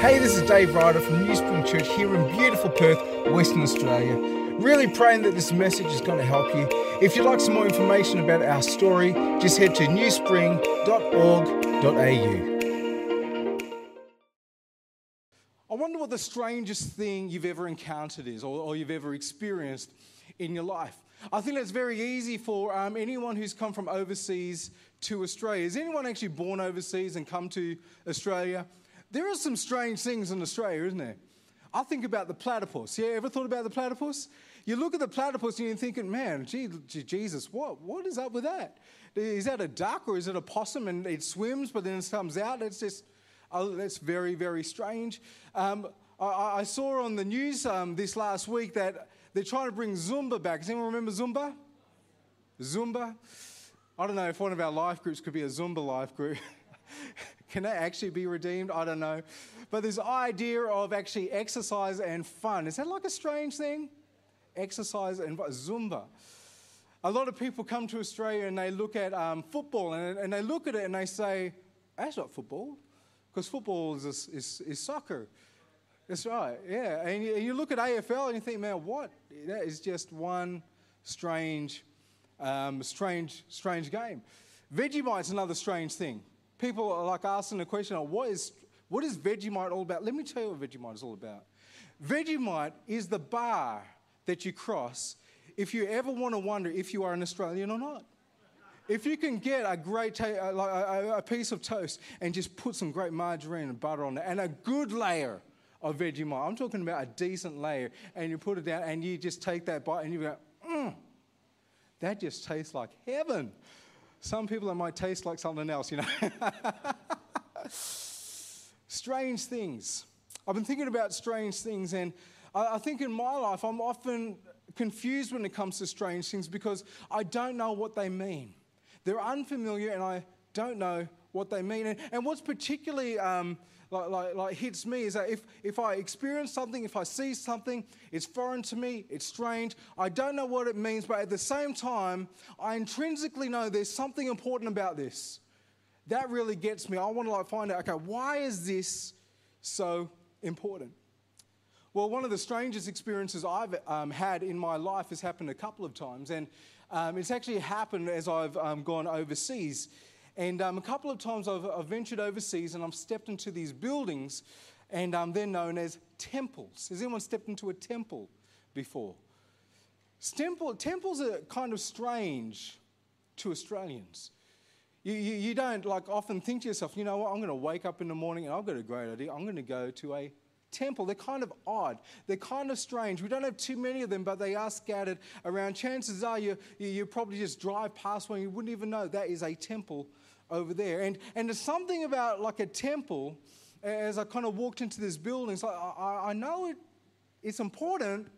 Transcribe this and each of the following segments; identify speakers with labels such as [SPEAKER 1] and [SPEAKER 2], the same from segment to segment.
[SPEAKER 1] Hey, this is Dave Ryder from New Spring Church here in beautiful Perth, Western Australia. Really praying that this message is going to help you. If you'd like some more information about our story, just head to newspring.org.au. I wonder what the strangest thing you've ever encountered is or, or you've ever experienced in your life. I think that's very easy for um, anyone who's come from overseas to Australia. Is anyone actually born overseas and come to Australia? There are some strange things in Australia, isn't there? I think about the platypus. Yeah, ever thought about the platypus? You look at the platypus and you're thinking, man, gee, Jesus, what, what is up with that? Is that a duck or is it a possum and it swims but then it comes out? It's just, oh, that's very, very strange. Um, I, I, saw on the news um, this last week that they're trying to bring Zumba back. Does anyone remember Zumba? Zumba? I don't know if one of our life groups could be a Zumba life group. Can that actually be redeemed? I don't know. But this idea of actually exercise and fun, is that like a strange thing? Exercise and Zumba. A lot of people come to Australia and they look at um, football and, and, they look at it and they say, that's not football, because football is, is, is soccer. That's right, yeah. And you, and you, look at AFL and you think, man, what? That is just one strange, um, strange, strange game. Vegemite's another strange thing. People are like asking the question, oh, what is, what is Vegemite all about? Let me tell you what Vegemite is all about. Vegemite is the bar that you cross if you ever want to wonder if you are an Australian or not. If you can get a great ta- like a, a piece of toast and just put some great margarine and butter on it and a good layer of Vegemite. I'm talking about a decent layer, and you put it down, and you just take that bite, and you go, mm, that just tastes like heaven. Some people, it might taste like something else, you know. strange things. I've been thinking about strange things, and I, I think in my life, I'm often confused when it comes to strange things because I don't know what they mean. They're unfamiliar, and I don't know what they mean. And, and what's particularly um, like, like, like hits me is that if, if I experience something, if I see something, it's foreign to me, it's strange, I don't know what it means, but at the same time, I intrinsically know there's something important about this. That really gets me. I want to like find out, okay, why is this so important? Well, one of the strangest experiences I've um, had in my life has happened a couple of times, and um, it's actually happened as I've um, gone overseas. And um, a couple of times I've, I've, ventured overseas and I've stepped into these buildings, and um, they're known as temples. Has anyone stepped into a temple before? Temple, temples are kind of strange to Australians. You, you, you, don't like often think to yourself, you know what, I'm going to wake up in the morning and I've got a great idea. I'm going to go to a temple. They're kind of odd. They're kind of strange. We don't have too many of them, but they are scattered around. Chances are you, you, you probably just drive past one, you wouldn't even know that is a temple over there. And, and there's something about like a temple, as I kind of walked into this building, so I, I know it, it's important,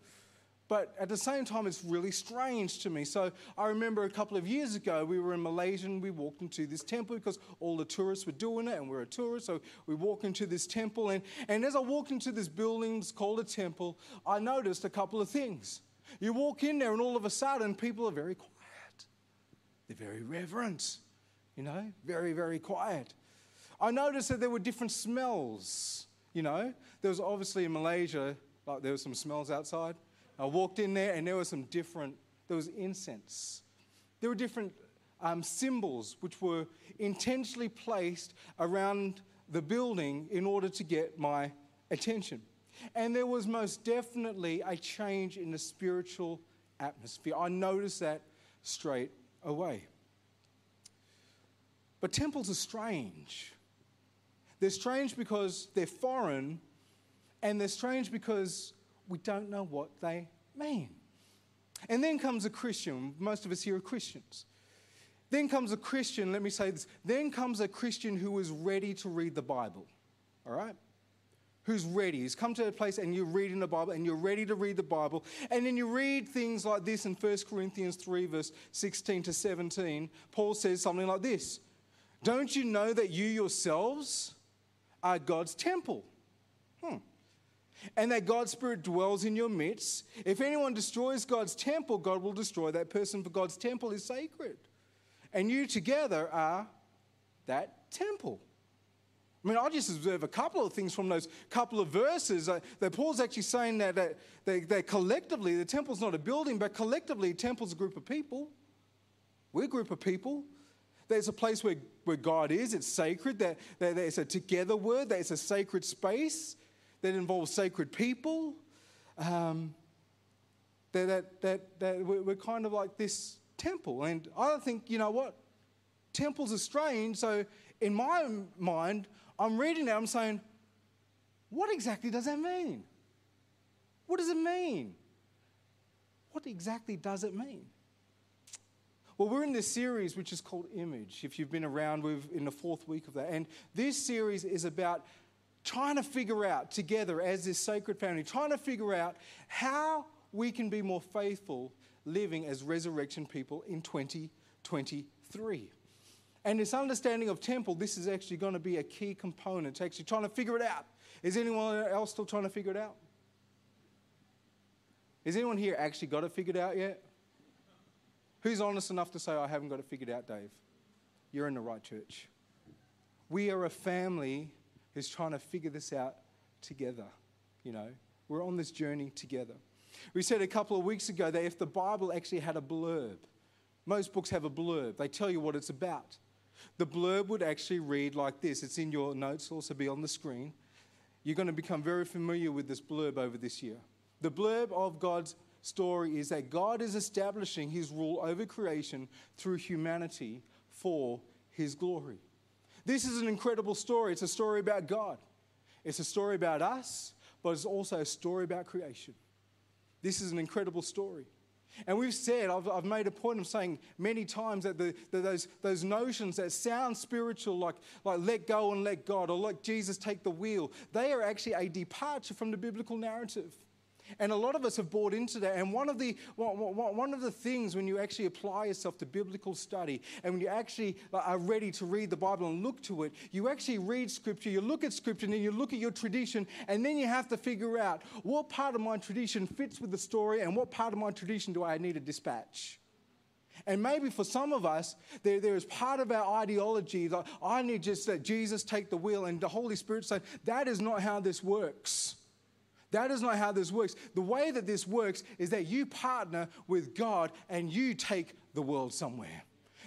[SPEAKER 1] but at the same time, it's really strange to me. So I remember a couple of years ago, we were in Malaysia and we walked into this temple because all the tourists were doing it and we're a tourist. So we walk into this temple. And, and as I walked into this building, it's called a temple, I noticed a couple of things. You walk in there and all of a sudden, people are very quiet, they're very reverent you know, very, very quiet. I noticed that there were different smells, you know. There was obviously in Malaysia, like there were some smells outside. I walked in there and there were some different, there was incense. There were different um, symbols which were intentionally placed around the building in order to get my attention. And there was most definitely a change in the spiritual atmosphere. I noticed that straight away. But temples are strange. They're strange because they're foreign, and they're strange because we don't know what they mean. And then comes a Christian. Most of us here are Christians. Then comes a Christian, let me say this. Then comes a Christian who is ready to read the Bible. All right? Who's ready? He's come to a place and you're reading the Bible and you're ready to read the Bible. And then you read things like this in 1 Corinthians 3, verse 16 to 17. Paul says something like this don't you know that you yourselves are God's temple? Hmm. And that God's Spirit dwells in your midst. If anyone destroys God's temple, God will destroy that person, for God's temple is sacred. And you together are that temple. I mean, I just observe a couple of things from those couple of verses uh, that Paul's actually saying that, that, that, that collectively, the temple's not a building, but collectively, temple's a group of people. We're a group of people. There's a place where, where God is, it's sacred, that, that it's a together word, that it's a sacred space that involves sacred people. Um, that, that, that, that we're kind of like this temple. And I think, you know what? Temples are strange. So, in my mind, I'm reading it, I'm saying, what exactly does that mean? What does it mean? What exactly does it mean? Well, we're in this series which is called Image. If you've been around, we're in the fourth week of that. And this series is about trying to figure out together as this sacred family, trying to figure out how we can be more faithful living as resurrection people in 2023. And this understanding of temple, this is actually going to be a key component to actually trying to figure it out. Is anyone else still trying to figure it out? Is anyone here actually got it figured out yet? Who's honest enough to say, I haven't got it figured out, Dave? You're in the right church. We are a family who's trying to figure this out together. You know, we're on this journey together. We said a couple of weeks ago that if the Bible actually had a blurb, most books have a blurb, they tell you what it's about. The blurb would actually read like this it's in your notes, also be on the screen. You're going to become very familiar with this blurb over this year. The blurb of God's story is that God is establishing his rule over creation through humanity for his glory. This is an incredible story. It's a story about God, it's a story about us, but it's also a story about creation. This is an incredible story. And we've said, I've, I've made a point of saying many times that, the, that those, those notions that sound spiritual, like, like let go and let God, or like Jesus take the wheel, they are actually a departure from the biblical narrative. And a lot of us have bought into that. And one of the, one of the things when you actually apply yourself to biblical study and when you actually are ready to read the Bible and look to it, you actually read Scripture, you look at Scripture, and then you look at your tradition, and then you have to figure out what part of my tradition fits with the story and what part of my tradition do I need to dispatch. And maybe for some of us, there, there is part of our ideology that I need just that Jesus take the wheel and the Holy Spirit say, that is not how this works. That is not how this works. The way that this works is that you partner with God and you take the world somewhere.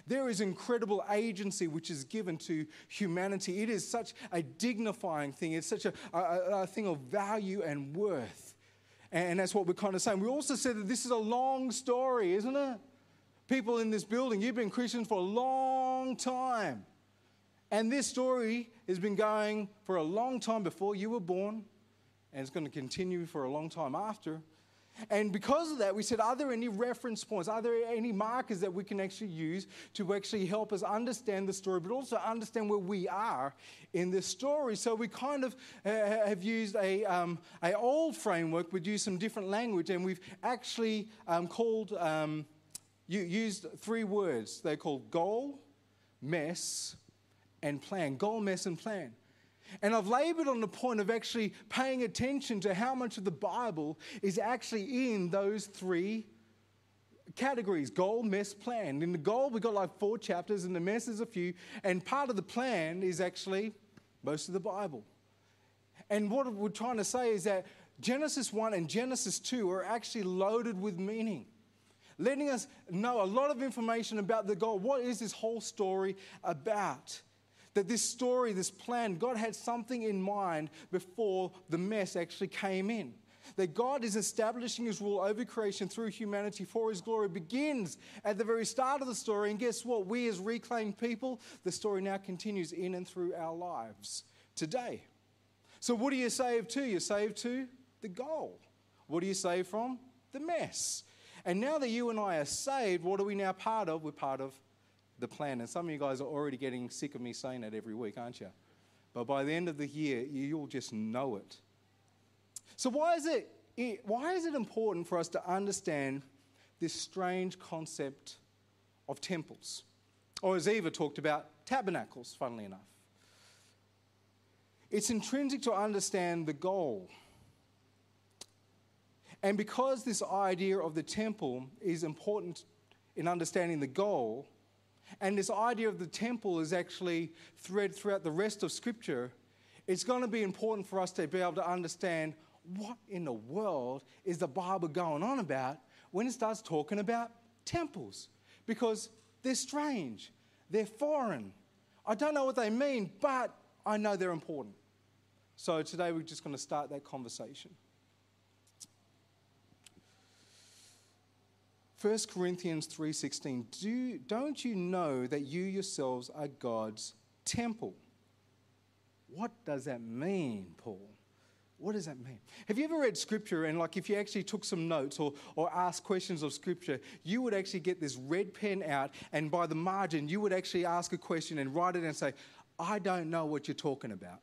[SPEAKER 1] There is incredible agency which is given to humanity. It is such a dignifying thing, it's such a, a, a thing of value and worth. And that's what we're kind of saying. We also said that this is a long story, isn't it? People in this building, you've been Christians for a long time. And this story has been going for a long time before you were born and it's going to continue for a long time after. And because of that, we said, are there any reference points? Are there any markers that we can actually use to actually help us understand the story, but also understand where we are in this story? So we kind of uh, have used a, um, a old framework, we've used some different language, and we've actually um, called, um, used three words. They're called goal, mess, and plan. Goal, mess, and plan. And I've labored on the point of actually paying attention to how much of the Bible is actually in those three categories goal, mess, plan. In the goal, we've got like four chapters, and the mess is a few. And part of the plan is actually most of the Bible. And what we're trying to say is that Genesis 1 and Genesis 2 are actually loaded with meaning letting us know a lot of information about the goal. What is this whole story about? That this story, this plan, God had something in mind before the mess actually came in. That God is establishing his rule over creation through humanity for his glory begins at the very start of the story. And guess what? We, as reclaimed people, the story now continues in and through our lives today. So, what are you saved to? You're saved to the goal. What are you saved from? The mess. And now that you and I are saved, what are we now part of? We're part of the plan. And some of you guys are already getting sick of me saying that every week, aren't you? But by the end of the year, you'll just know it. So, why is it, why is it important for us to understand this strange concept of temples? Or, as Eva talked about, tabernacles, funnily enough. It's intrinsic to understand the goal. And because this idea of the temple is important in understanding the goal, and this idea of the temple is actually thread throughout the rest of Scripture. it's going to be important for us to be able to understand what in the world is the Bible going on about when it starts talking about temples because they're strange, they're foreign. I don't know what they mean, but I know they're important. So today we're just going to start that conversation. 1 Corinthians 3:16 Do don't you know that you yourselves are God's temple? What does that mean, Paul? What does that mean? Have you ever read scripture and, like, if you actually took some notes or, or asked questions of scripture, you would actually get this red pen out, and by the margin, you would actually ask a question and write it and say, I don't know what you're talking about.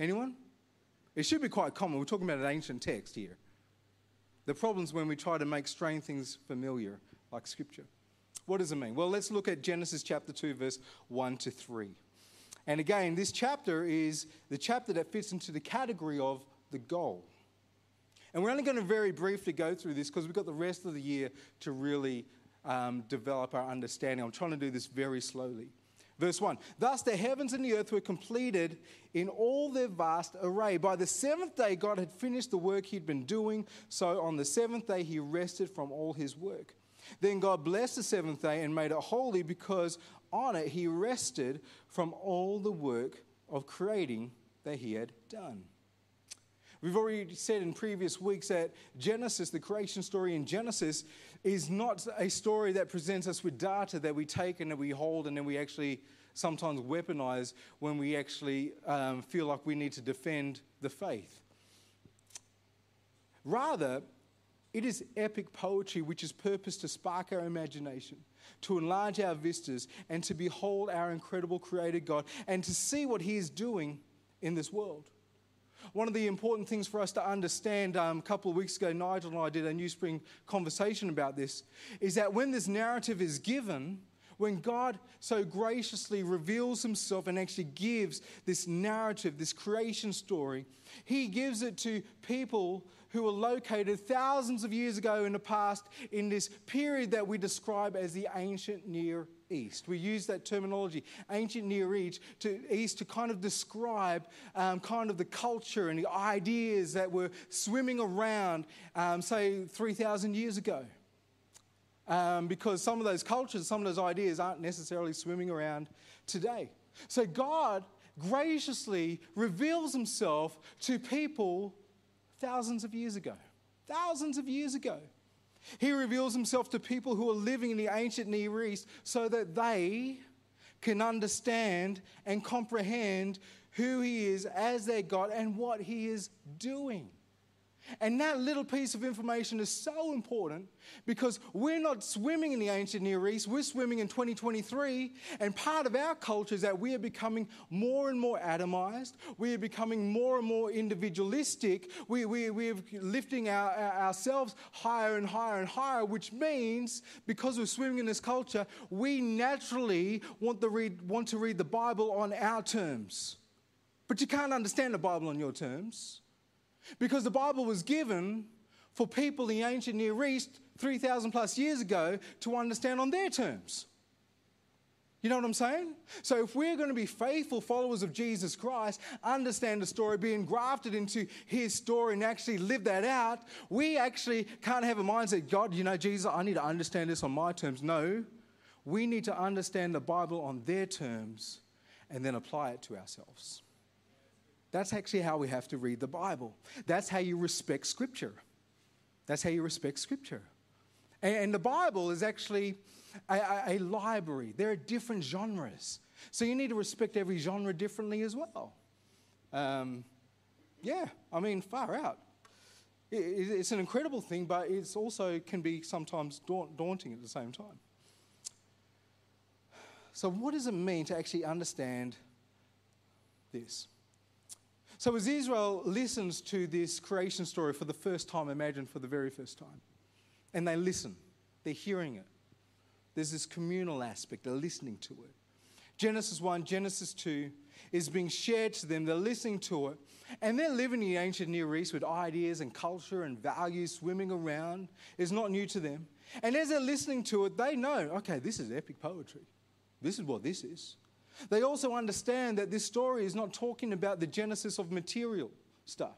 [SPEAKER 1] Anyone? It should be quite common. We're talking about an ancient text here. The problem's when we try to make strange things familiar, like scripture. What does it mean? Well, let's look at Genesis chapter 2, verse 1 to 3. And again, this chapter is the chapter that fits into the category of the goal. And we're only going to very briefly go through this because we've got the rest of the year to really um, develop our understanding. I'm trying to do this very slowly. Verse 1 Thus the heavens and the earth were completed in all their vast array. By the seventh day, God had finished the work he'd been doing. So on the seventh day, he rested from all his work. Then God blessed the seventh day and made it holy because on it he rested from all the work of creating that he had done. We've already said in previous weeks that Genesis, the creation story in Genesis, is not a story that presents us with data that we take and that we hold and then we actually sometimes weaponize when we actually um, feel like we need to defend the faith. Rather, it is epic poetry which is purposed to spark our imagination, to enlarge our vistas, and to behold our incredible created God and to see what He is doing in this world. One of the important things for us to understand, um, a couple of weeks ago, Nigel and I did a New Spring conversation about this, is that when this narrative is given, when God so graciously reveals himself and actually gives this narrative, this creation story, he gives it to people who were located thousands of years ago in the past in this period that we describe as the ancient Near East. We use that terminology, ancient Near East, to, East, to kind of describe um, kind of the culture and the ideas that were swimming around, um, say, 3,000 years ago. Um, because some of those cultures, some of those ideas aren't necessarily swimming around today. So God graciously reveals himself to people thousands of years ago. Thousands of years ago. He reveals himself to people who are living in the ancient Near East so that they can understand and comprehend who he is as their God and what he is doing. And that little piece of information is so important because we're not swimming in the ancient Near East, we're swimming in 2023. And part of our culture is that we are becoming more and more atomized, we are becoming more and more individualistic, we, we, we're lifting our, our, ourselves higher and higher and higher, which means because we're swimming in this culture, we naturally want, the read, want to read the Bible on our terms. But you can't understand the Bible on your terms. Because the Bible was given for people in the ancient Near East 3,000 plus years ago to understand on their terms. You know what I'm saying? So, if we're going to be faithful followers of Jesus Christ, understand the story, being grafted into his story, and actually live that out, we actually can't have a mindset, God, you know, Jesus, I need to understand this on my terms. No, we need to understand the Bible on their terms and then apply it to ourselves. That's actually how we have to read the Bible. That's how you respect Scripture. That's how you respect Scripture. And, the Bible is actually a, a, library. There are different genres. So you need to respect every genre differently as well. Um, yeah, I mean, far out. It, it's an incredible thing, but it also can be sometimes daunting at the same time. So, what does it mean to actually understand this? So, as Israel listens to this creation story for the first time, imagine for the very first time, and they listen, they're hearing it. There's this communal aspect, they're listening to it. Genesis 1, Genesis 2 is being shared to them, they're listening to it, and they're living in the ancient Near East with ideas and culture and values swimming around. It's not new to them. And as they're listening to it, they know okay, this is epic poetry. This is what this is. They also understand that this story is not talking about the genesis of material stuff.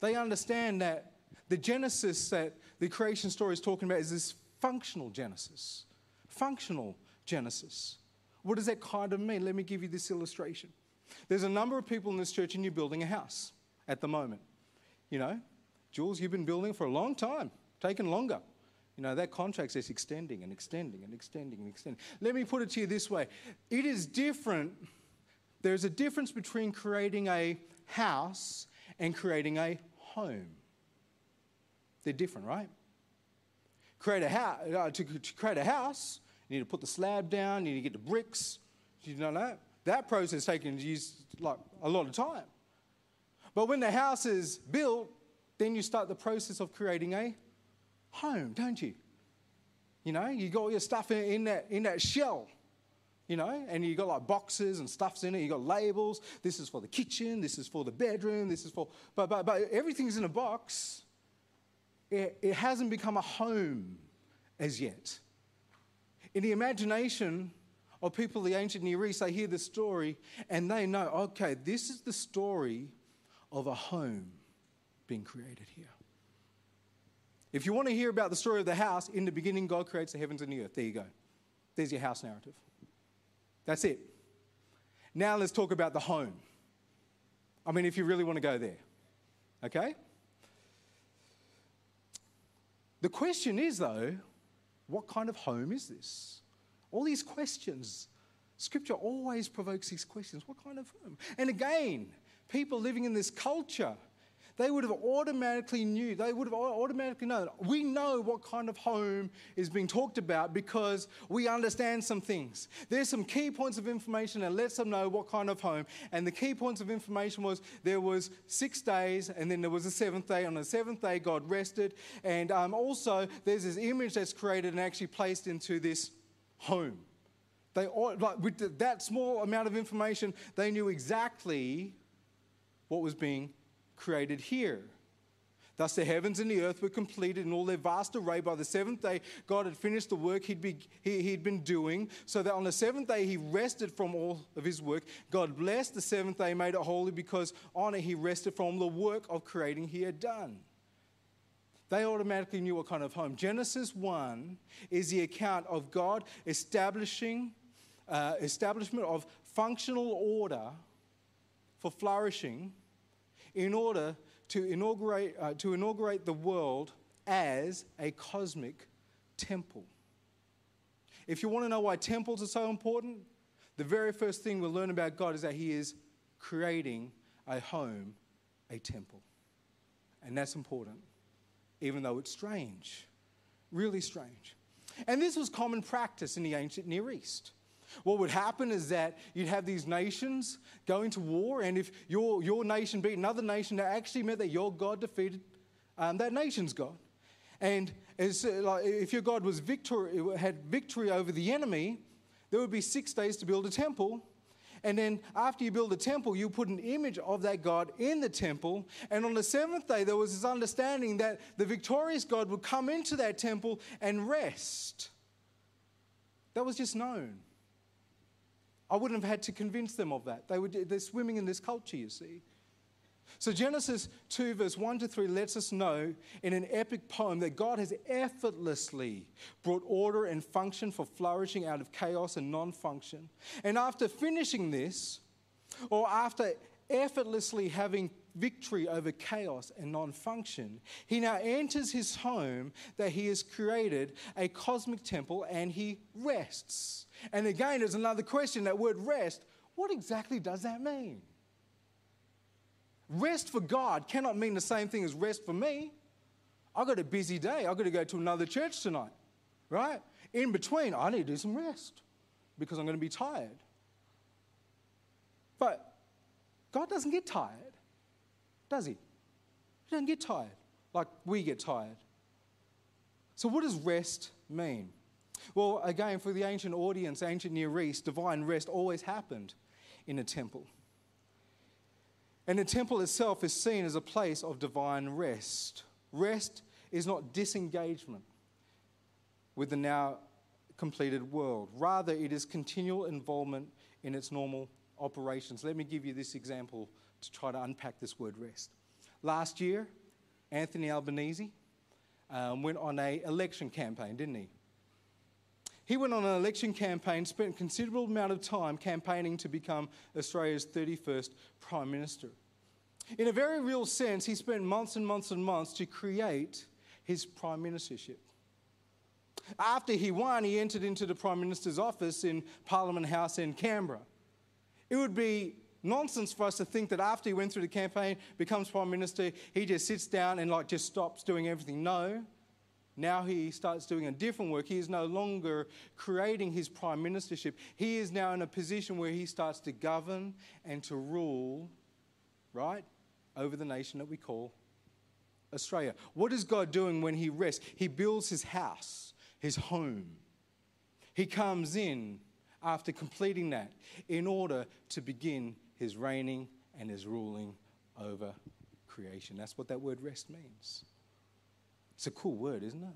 [SPEAKER 1] They understand that the genesis that the creation story is talking about is this functional genesis. Functional genesis. What does that kind of mean? Let me give you this illustration. There's a number of people in this church, and you're building a house at the moment. You know, Jules, you've been building for a long time, taken longer. You know, that contract is extending and extending and extending and extending. Let me put it to you this way it is different. There's a difference between creating a house and creating a home. They're different, right? Create a house, uh, to, to create a house, you need to put the slab down, you need to get the bricks. You know that? That process takes like a lot of time. But when the house is built, then you start the process of creating a home, don't you? You know, you got all your stuff in, in, that, in that shell, you know, and you got like boxes and stuffs in it. You got labels. This is for the kitchen. This is for the bedroom. This is for, but, but, but everything's in a box. It, it hasn't become a home as yet. In the imagination of people of the ancient Near East, they hear the story and they know, okay, this is the story of a home being created here. If you want to hear about the story of the house, in the beginning, God creates the heavens and the earth. There you go. There's your house narrative. That's it. Now let's talk about the home. I mean, if you really want to go there. Okay? The question is, though, what kind of home is this? All these questions. Scripture always provokes these questions. What kind of home? And again, people living in this culture they would have automatically knew, they would have automatically known. We know what kind of home is being talked about because we understand some things. There's some key points of information that lets them know what kind of home. And the key points of information was there was six days and then there was a seventh day. On the seventh day, God rested. And um, also, there's this image that's created and actually placed into this home. They, all, like, with that small amount of information, they knew exactly what was being created here. Thus, the heavens and the earth were completed in all their vast array. By the seventh day, God had finished the work he'd, be, he, he'd been doing, so that on the seventh day, he rested from all of his work. God blessed the seventh day, made it holy, because on it, he rested from the work of creating he had done. They automatically knew what kind of home. Genesis 1 is the account of God establishing, uh, establishment of functional order for flourishing in order to inaugurate, uh, to inaugurate the world as a cosmic temple. If you want to know why temples are so important, the very first thing we'll learn about God is that He is creating a home, a temple. And that's important, even though it's strange, really strange. And this was common practice in the ancient Near East. What would happen is that you'd have these nations going to war, and if your, your nation beat another nation, that actually meant that your God defeated um, that nation's God. And as, uh, like, if your God was victory, had victory over the enemy, there would be six days to build a temple. And then after you build a temple, you put an image of that God in the temple. And on the seventh day, there was this understanding that the victorious God would come into that temple and rest. That was just known. I wouldn't have had to convince them of that. They were, they're swimming in this culture, you see. So, Genesis 2, verse 1 to 3 lets us know in an epic poem that God has effortlessly brought order and function for flourishing out of chaos and non function. And after finishing this, or after effortlessly having victory over chaos and non function, he now enters his home that he has created, a cosmic temple, and he rests. And again, there's another question that word rest, what exactly does that mean? Rest for God cannot mean the same thing as rest for me. I've got a busy day. I've got to go to another church tonight, right? In between, I need to do some rest because I'm going to be tired. But God doesn't get tired, does He? He doesn't get tired like we get tired. So, what does rest mean? Well, again, for the ancient audience, ancient Near East, divine rest always happened in a temple. And the temple itself is seen as a place of divine rest. Rest is not disengagement with the now completed world. Rather, it is continual involvement in its normal operations. Let me give you this example to try to unpack this word rest. Last year, Anthony Albanese um, went on a election campaign, didn't he? He went on an election campaign, spent a considerable amount of time campaigning to become Australia's 31st Prime Minister. In a very real sense, he spent months and months and months to create his prime ministership. After he won, he entered into the Prime Minister's office in Parliament House in Canberra. It would be nonsense for us to think that after he went through the campaign, becomes Prime Minister, he just sits down and like just stops doing everything. No. Now he starts doing a different work. He is no longer creating his prime ministership. He is now in a position where he starts to govern and to rule, right, over the nation that we call Australia. What is God doing when he rests? He builds his house his home. He comes in after completing that in order to begin his reigning and his ruling over creation. That's what that word rest means. It's a cool word, isn't it?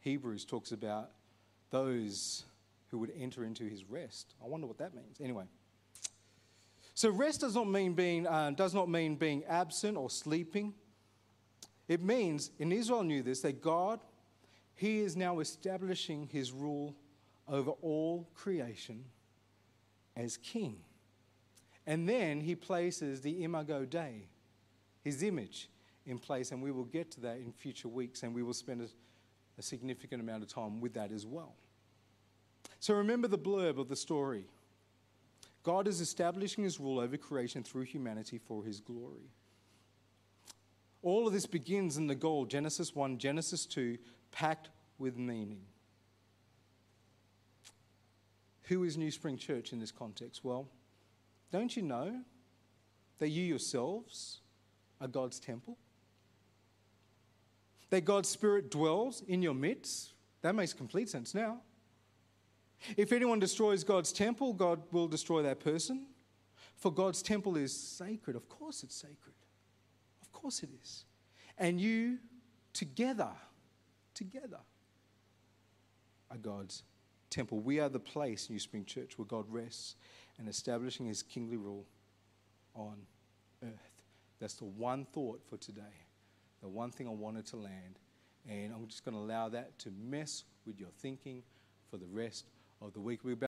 [SPEAKER 1] Hebrews talks about those who would enter into his rest. I wonder what that means. Anyway. So rest does not mean being uh, does not mean being absent or sleeping. It means, and Israel knew this, that God he is now establishing his rule over all creation as king. And then he places the imago Dei, his image, in place. And we will get to that in future weeks, and we will spend a, a significant amount of time with that as well. So remember the blurb of the story God is establishing his rule over creation through humanity for his glory. All of this begins in the goal Genesis 1, Genesis 2, packed with meaning. Who is New Spring Church in this context? Well, don't you know that you yourselves are God's temple? That God's Spirit dwells in your midst? That makes complete sense now. If anyone destroys God's temple, God will destroy that person. For God's temple is sacred. Of course it's sacred. Of course it is. And you together together are God's temple. We are the place, New Spring Church, where God rests and establishing his kingly rule on earth. That's the one thought for today, the one thing I wanted to land. And I'm just going to allow that to mess with your thinking for the rest of the week. We're